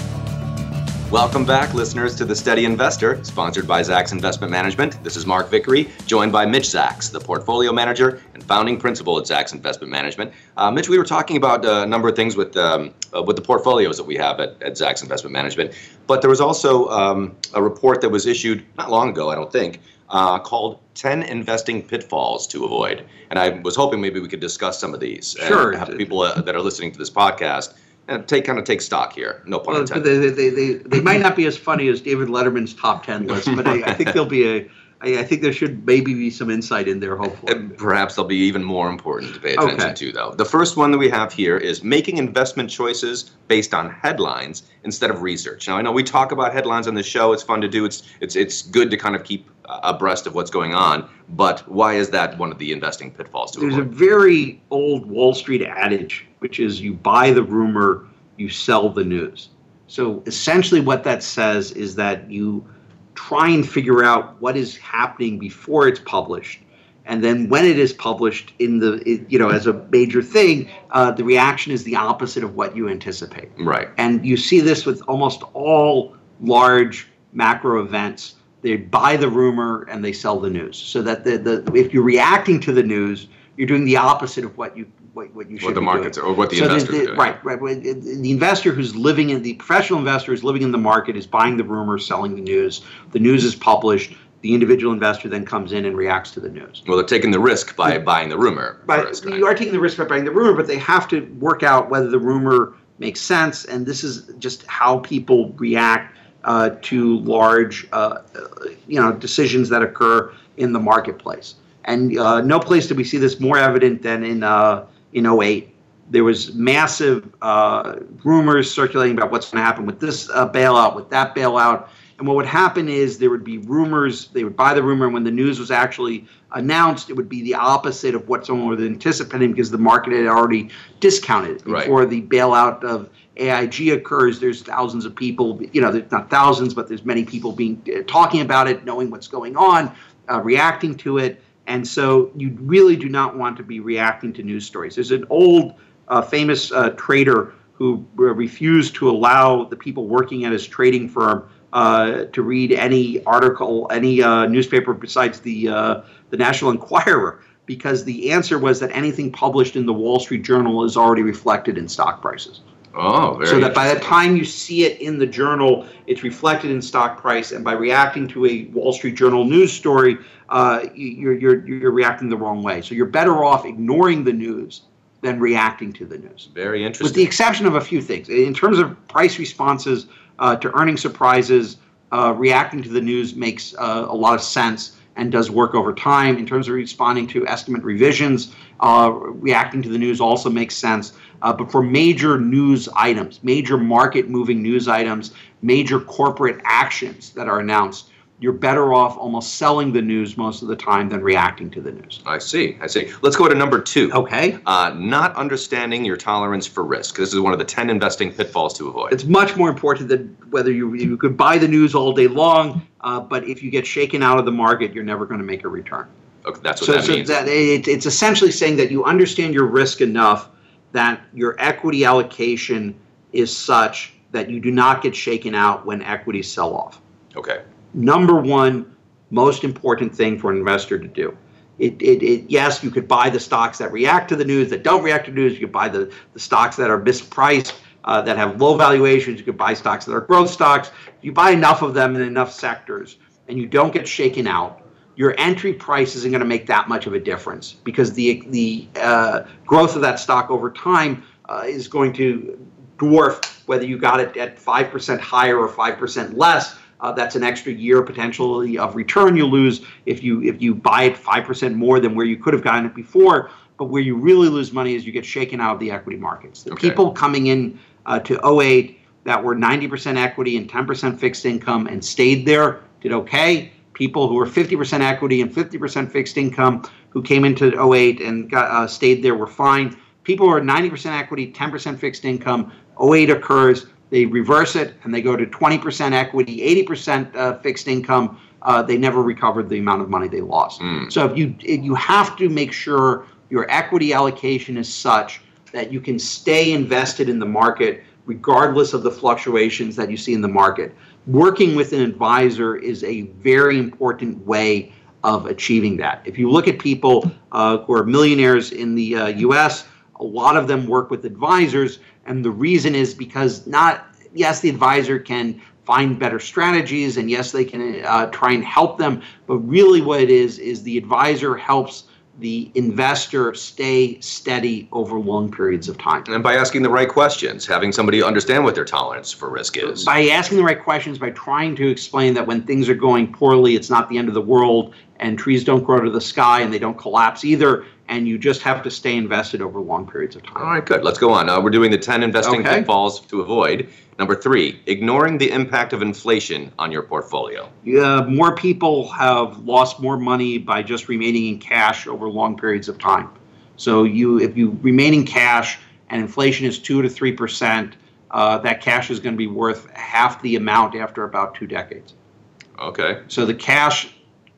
B: Welcome back, listeners, to The Steady Investor, sponsored by Zacks Investment Management. This is Mark Vickery, joined by Mitch Zacks, the portfolio manager and founding principal at Zacks Investment Management. Uh, Mitch, we were talking about uh, a number of things with um, uh, with the portfolios that we have at, at Zacks Investment Management, but there was also um, a report that was issued not long ago, I don't think, uh, called 10 Investing Pitfalls to Avoid. And I was hoping maybe we could discuss some of these.
C: Sure.
B: And have people uh, that are listening to this podcast and take kind of take stock here. No pun
C: Well,
B: intended.
C: they, they, they, they might not be as funny as David Letterman's top 10 list, but I, I think [LAUGHS] there'll be a, I, I think there should maybe be some insight in there, hopefully.
B: And perhaps they'll be even more important to pay attention
C: Okay.
B: to, though. The first one that we have here is making investment choices based on headlines instead of research. Now, I know we talk about headlines on the show. It's fun to do. It's it's it's good to kind of keep uh, abreast of what's going on. But why is that one of the investing pitfalls to
C: There's a very old Wall Street adage, which is you buy the rumor, you sell the news. So essentially, what that says is that you try and figure out what is happening before it's published. And then when it is published in the, you know, as a major thing, uh, the reaction is the opposite of what you anticipate.
B: Right.
C: And you see this with almost all large macro events. They buy the rumor and they sell the news. So that the, the if you're reacting to the news, you're doing the opposite of what you what, what you should
B: What the markets
C: doing.
B: or what the
C: So
B: investors doing.
C: Right, right. The investor who's living in the professional investor who's living in the market is buying the rumor, selling the news. The news is published. The individual investor then comes in and reacts to the news.
B: Well, they're taking the risk by buying the rumor.
C: But
B: first, right?
C: you are taking the risk by buying the rumor, but they have to work out whether the rumor makes sense. And this is just how people react uh, to large, uh, uh, you know, decisions that occur in the marketplace. And uh, no place did we see this more evident than in uh, in 08. There was massive uh, rumors circulating about what's going to happen with this uh, bailout, with that bailout. And what would happen is there would be rumors, they would buy the rumor, and when the news was actually announced, it would be the opposite of what someone was anticipating because the market had already discounted it.
B: Right.
C: Before the bailout of AIG occurs, there's thousands of people, you know, there's not thousands, but there's many people being uh, talking about it, knowing what's going on, uh, reacting to it. And so you really do not want to be reacting to news stories. There's an old uh, famous uh, trader who refused to allow the people working at his trading firm uh, to read any article, any uh, newspaper besides the uh, the National Enquirer, because the answer was that anything published in the Wall Street Journal is already reflected in stock prices.
B: Oh, very
C: So that by the time you see it in the journal, it's reflected in stock price, and by reacting to a Wall Street Journal news story, uh, you- you're, you're you're reacting the wrong way. So you're better off ignoring the news than reacting to the news
B: very interesting.
C: with the exception of a few things. In terms of price responses uh, to earning surprises, uh, reacting to the news makes uh, a lot of sense and does work over time. In terms of responding to estimate revisions, uh, reacting to the news also makes sense. Uh, but for major news items, major market moving news items, major corporate actions that are announced, you're better off almost selling the news most of the time than reacting to the news.
B: I see. I see. Let's go to number two.
C: Okay.
B: Uh, not understanding your tolerance for risk. This is one of the 10 investing pitfalls to avoid.
C: it's much more important than whether you you could buy the news all day long, uh, but if you get shaken out of the market, you're never going to make a return.
B: Okay, that's what
C: So,
B: that
C: so
B: means.
C: that it, it's essentially saying that you understand your risk enough that your equity allocation is such that you do not get shaken out when equities sell off.
B: Okay.
C: Number one most important thing for an investor to do. It, it, it, yes, you could buy the stocks that react to the news, that don't react to news. You could buy the, the stocks that are mispriced, uh, that have low valuations. You could buy stocks that are growth stocks. you buy enough of them in enough sectors and you don't get shaken out, your entry price isn't going to make that much of a difference because the, the uh, growth of that stock over time uh, is going to dwarf whether you got it at 5% higher or 5% less. Uh, that's an extra year potentially of return you lose if you if you buy it 5% more than where you could have gotten it before. But where you really lose money is you get shaken out of the equity markets. The
B: Okay.
C: people coming in uh, to 08 that were 90% equity and 10% fixed income and stayed there did okay. People who were 50% equity and 50% fixed income who came into 08 and got, uh, stayed there were fine. People who are 90% equity, 10% fixed income, 08 occurs, they reverse it and they go to 20% equity, 80% uh, fixed income. Uh, they never recovered the amount of money they lost. So if you if you have to make sure your equity allocation is such that you can stay invested in the market regardless of the fluctuations that you see in the market. Working with an advisor is a very important way of achieving that. If you look at people uh, who are millionaires in the uh, US, a lot of them work with advisors, and the reason is because not, yes, the advisor can find better strategies, and yes, they can uh, try and help them, but really what it is, is the advisor helps the investor stay steady over long periods of time.
B: And by asking the right questions, having somebody understand what their tolerance for risk is.
C: By asking the right questions, by trying to explain that when things are going poorly, it's not the end of the world, and trees don't grow to the sky and they don't collapse either, and you just have to stay invested over long periods of time.
B: All right, good. Let's go on. Uh, we're doing the 10 investing
C: Okay.
B: pitfalls to avoid. Number three, ignoring the impact of inflation on your portfolio.
C: Uh, more people have lost more money by just remaining in cash over long periods of time. So you, if you remain in cash and inflation is two to three percent, uh, that cash is going to be worth half the amount after about two decades.
B: Okay.
C: So the cash,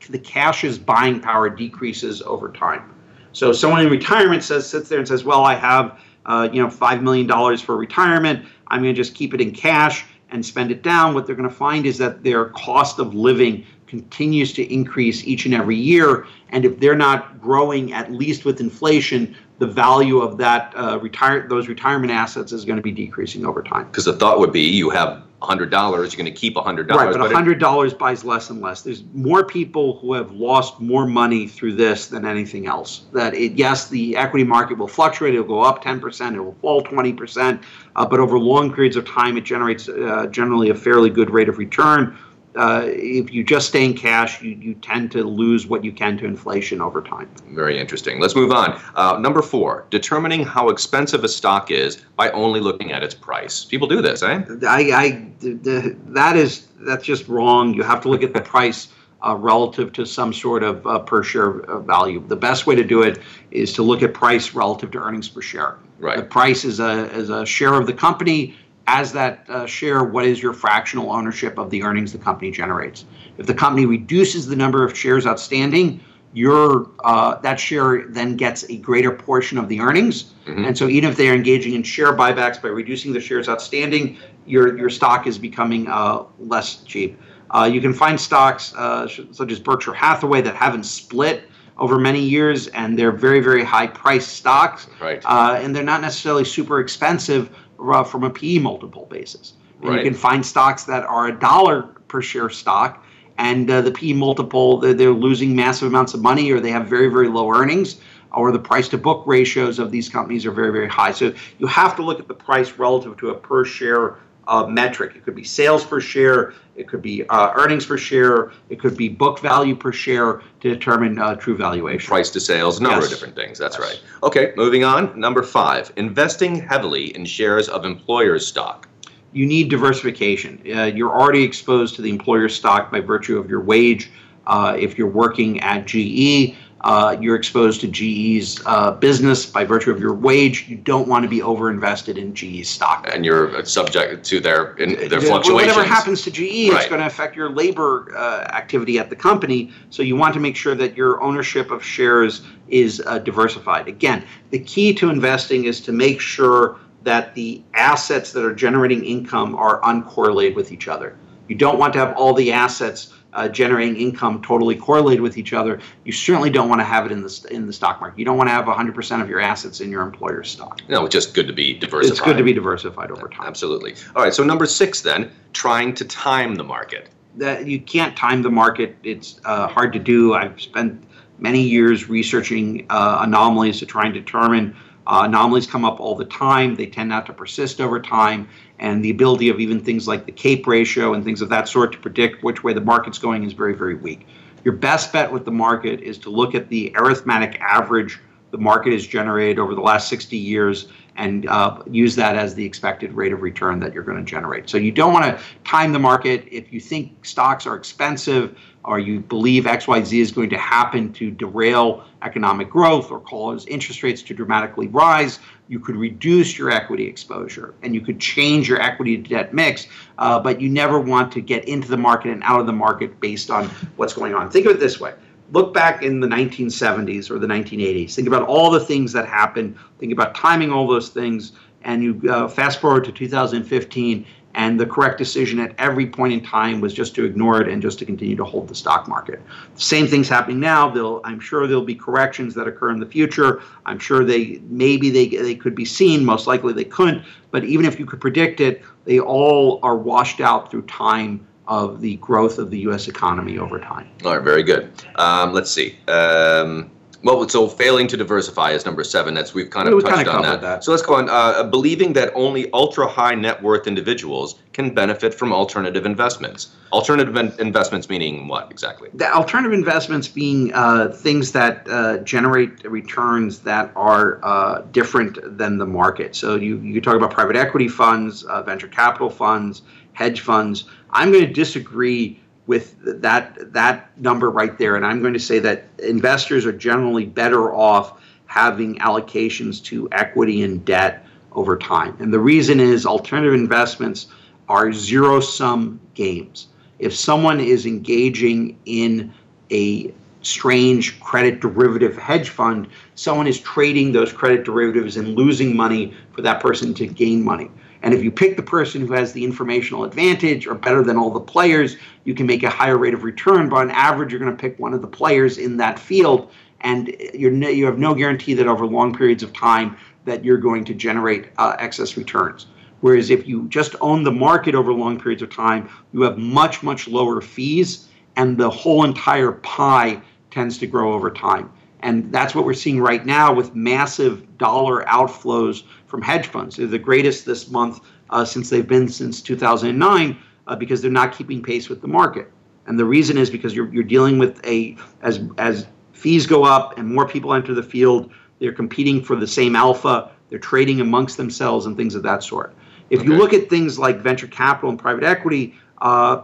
C: the cash's buying power decreases over time. So someone in retirement says sits there and says, "Well, I have, uh, you know, five million dollars for retirement. I'm going to just keep it in cash and spend it down." What they're going to find is that their cost of living continues to increase each and every year, and if they're not growing at least with inflation, the value of that uh, retire those retirement assets is going to be decreasing over time.
B: Because the thought would be you have $100, you're going to keep $100.
C: Right, but hundred dollars buys less and less. There's more people who have lost more money through this than anything else. That it, yes, the equity market will fluctuate. It'll go up ten percent. It will fall twenty percent. Uh, but over long periods of time, it generates uh, generally a fairly good rate of return. Uh, if you just stay in cash, you, you tend to lose what you can to inflation over time.
B: Very interesting. Let's move on. Uh, number four, determining how expensive a stock is by only looking at its price. People do this, eh?
C: I, I that is that's just wrong. You have to look at the [LAUGHS] price uh, relative to some sort of uh, per share uh, value. The best way to do it is to look at price relative to earnings per share.
B: Right.
C: The price is a is a share of the company. As that uh, share, what is your fractional ownership of the earnings the company generates? If the company reduces the number of shares outstanding, your uh, that share then gets a greater portion of the earnings. And so, even if they are engaging in share buybacks by reducing the shares outstanding, your your stock is becoming uh, less cheap. Uh, you can find stocks uh, such as Berkshire Hathaway that haven't split over many years, and they're very very high priced stocks.
B: Right.
C: Uh, and they're not necessarily super expensive uh, from a PE multiple basis.
B: Right.
C: You can find stocks that are a dollar per share stock, and uh, the PE multiple they're, they're losing massive amounts of money, or they have very very low earnings, or the price to book ratios of these companies are very very high. So you have to look at the price relative to a per share uh, metric. It could be sales per share, it could be uh, earnings per share, it could be book value per share to determine uh, true valuation.
B: Price to sales, a number
C: Yes.
B: of different things. That's
C: Yes.
B: right. Okay, moving on. Number five, investing heavily in shares of employers' stock.
C: you need diversification. Uh, you're already exposed to the employer stock by virtue of your wage. Uh, if you're working at GE, uh, you're exposed to GE's uh, business by virtue of your wage. You don't want to be overinvested in GE's stock.
B: And you're subject to their in, their fluctuations.
C: Whatever happens to GE,
B: Right.
C: it's going to affect your labor uh, activity at the company. So you want to make sure that your ownership of shares is uh, diversified. Again, the key to investing is to make sure that the assets that are generating income are uncorrelated with each other. You don't want to have all the assets uh, generating income totally correlated with each other. You certainly don't want to have it in the in the stock market. You don't want to have 100% of your assets in your employer's stock.
B: No, it's just good to be diversified.
C: It's good to be diversified over time.
B: Absolutely. All right. So number six, then, trying to time the market.
C: That you can't time the market. It's uh, hard to do. I've spent many years researching uh, anomalies to try and determine uh, anomalies come up all the time. They tend not to persist over time. And the ability of even things like the CAPE ratio and things of that sort to predict which way the market's going is very, very weak. Your best bet with the market is to look at the arithmetic average the market has generated over the last 60 years and uh, use that as the expected rate of return that you're going to generate. So you don't want to time the market. If you think stocks are expensive, or you believe XYZ is going to happen to derail economic growth or cause interest rates to dramatically rise, you could reduce your equity exposure and you could change your equity to debt mix, uh, but you never want to get into the market and out of the market based on what's going on. Think of it this way. Look back in the 1970s or the 1980s. Think about all the things that happened. Think about timing all those things. And you uh, fast forward to 2015, and the correct decision at every point in time was just to ignore it and just to continue to hold the stock market. The same thing's happening now. They'll, I'm sure there'll be corrections that occur in the future. I'm sure they maybe they they could be seen. Most likely they couldn't. But even if you could predict it, they all are washed out through time of the growth of the U.S. economy over time.
B: All right, very good. Um, let's see. Um, well, so failing to diversify is number seven. That's we've kind of
C: we
B: touched
C: kind of
B: on that.
C: that.
B: So let's go on. Uh, believing that only ultra high net worth individuals can benefit from alternative investments. Alternative in- investments meaning what exactly?
C: The alternative investments being uh, things that uh, generate returns that are uh, different than the market. So you you talk about private equity funds, uh, venture capital funds, hedge funds. I'm going to disagree with that that number right there and i'm going to say that investors are generally better off having allocations to equity and debt over time. And the reason is alternative investments are zero sum games. If someone is engaging in a strange credit derivative hedge fund someone is trading those credit derivatives and losing money for that person to gain money and if you pick the person who has the informational advantage or better than all the players, you can make a higher rate of return. But on average, you're going to pick one of the players in that field, and you have no guarantee that over long periods of time that you're going to generate uh, excess returns. Whereas if you just own the market over long periods of time, you have much much lower fees, and the whole entire pie tends to grow over time. And that's what we're seeing right now with massive dollar outflows from hedge funds. They're the greatest this month uh, since they've been since 2009 uh, because they're not keeping pace with the market. And the reason is because you're, you're dealing with a, as, as fees go up and more people enter the field, they're competing for the same alpha, they're trading amongst themselves and things of that sort. If okay. you look at things like venture capital and private equity, uh,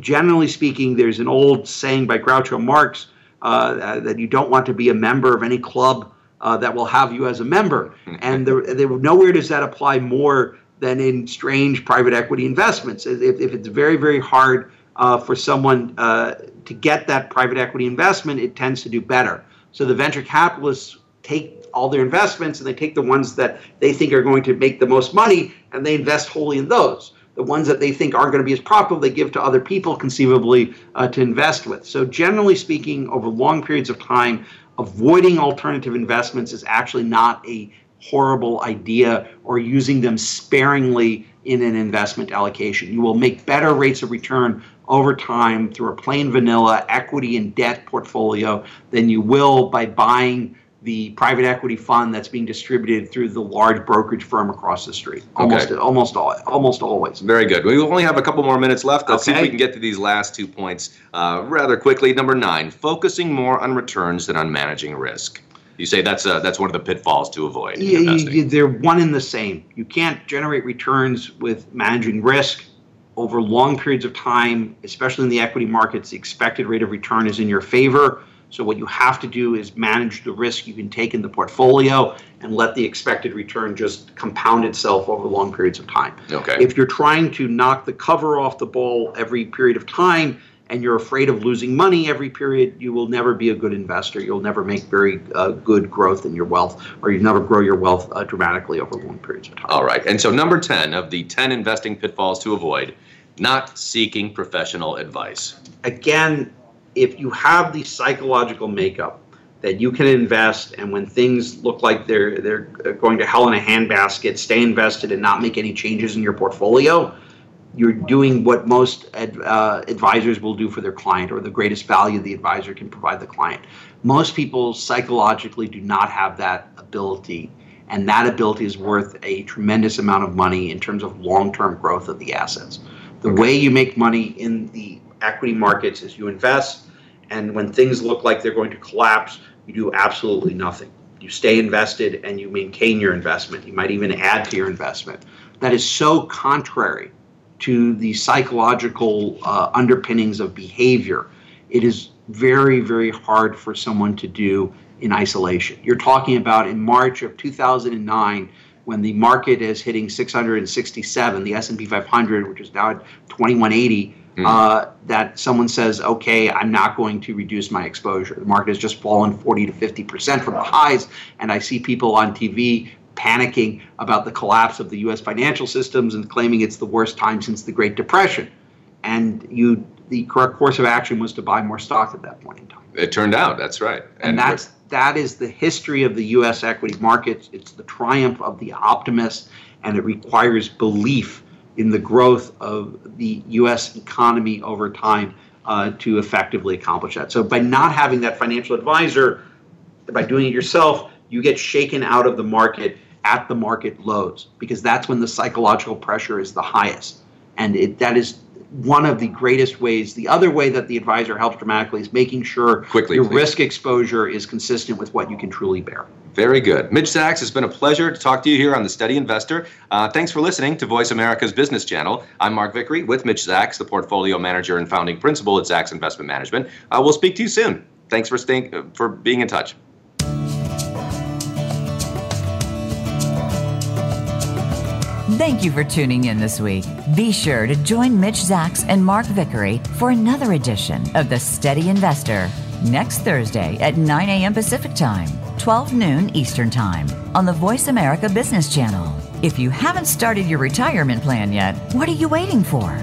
C: generally speaking, there's an old saying by Groucho Marx that you don't want to be a member of any club uh, that will have you as a member. and there, there, nowhere does that apply more than in strange private equity investments. If, if it's very, very hard uh, for someone uh, to get that private equity investment, it tends to do better. So the venture capitalists take all their investments and they take the ones that they think are going to make the most money and they invest wholly in those the ones that they think aren't going to be as profitable, they give to other people conceivably uh, to invest with. So, generally speaking, over long periods of time, avoiding alternative investments is actually not a horrible idea or using them sparingly in an investment allocation. You will make better rates of return over time through a plain vanilla equity and debt portfolio than you will by buying the private equity fund that's being distributed through the large brokerage firm across the street. Almost, okay. almost, almost always.
B: Very good. We only have a couple more minutes left. Let's okay. see if we can get to these last two points uh, rather quickly. Number nine: focusing more on returns than on managing risk. You say that's uh, that's one of the pitfalls to avoid.
C: Yeah, you, they're one and the same. You can't generate returns with managing risk over long periods of time, especially in the equity markets. The expected rate of return is in your favor so what you have to do is manage the risk you can take in the portfolio and let the expected return just compound itself over long periods of time.
B: Okay.
C: If you're trying to knock the cover off the ball every period of time and you're afraid of losing money every period, you will never be a good investor. You'll never make very uh, good growth in your wealth, or you never grow your wealth uh, dramatically over long periods of time.
B: All right. And so, number 10 of the 10 investing pitfalls to avoid not seeking professional advice.
C: Again, if you have the psychological makeup that you can invest and when things look like they're they're going to hell in a handbasket, stay invested and not make any changes in your portfolio, you're doing what most ad, uh, advisors will do for their client or the greatest value the advisor can provide the client. Most people psychologically do not have that ability and that ability is worth a tremendous amount of money in terms of long-term growth of the assets. The way you make money in the equity markets is you invest and when things look like they're going to collapse, you do absolutely nothing. You stay invested and you maintain your investment. You might even add to your investment. That is so contrary to the psychological uh, underpinnings of behavior. It is very, very hard for someone to do in isolation. You're talking about in March of 2009 when the market is hitting 667, the S&P 500, which is now at 2180 mm. uh, that someone says, okay, I'm not going to reduce my exposure. The market has just fallen 40 to 50% from the highs, and I see people on TV panicking about the collapse of the U.S. financial systems and claiming it's the worst time since the Great Depression. And you, the correct course of action was to buy more stock at that point in time.
B: It turned out that's right,
C: and, and that's that is the history of the U.S. equity markets. It's the triumph of the optimist, and it requires belief in the growth of the U.S. economy over time uh, to effectively accomplish that. So by not having that financial advisor, by doing it yourself, you get shaken out of the market at the market lows because that's when the psychological pressure is the highest. And it, that is one of the greatest ways. The other way that the advisor helps dramatically is making sure
B: Quickly,
C: your
B: please.
C: risk exposure is consistent with what you can truly bear.
B: Very good. Mitch Zacks, it's been a pleasure to talk to you here on The Steady Investor. Uh, thanks for listening to Voice America's Business Channel. I'm Mark Vickery with Mitch Zacks, the portfolio manager and founding principal at Zacks Investment Management. Uh, we'll speak to you soon. Thanks for staying, uh, for being in touch.
A: Thank you for tuning in this week. Be sure to join Mitch Zacks and Mark Vickery for another edition of The Steady Investor next Thursday at 9 a.m. Pacific Time. 12 noon Eastern Time on the Voice America Business Channel. If you haven't started your retirement plan yet, what are you waiting for?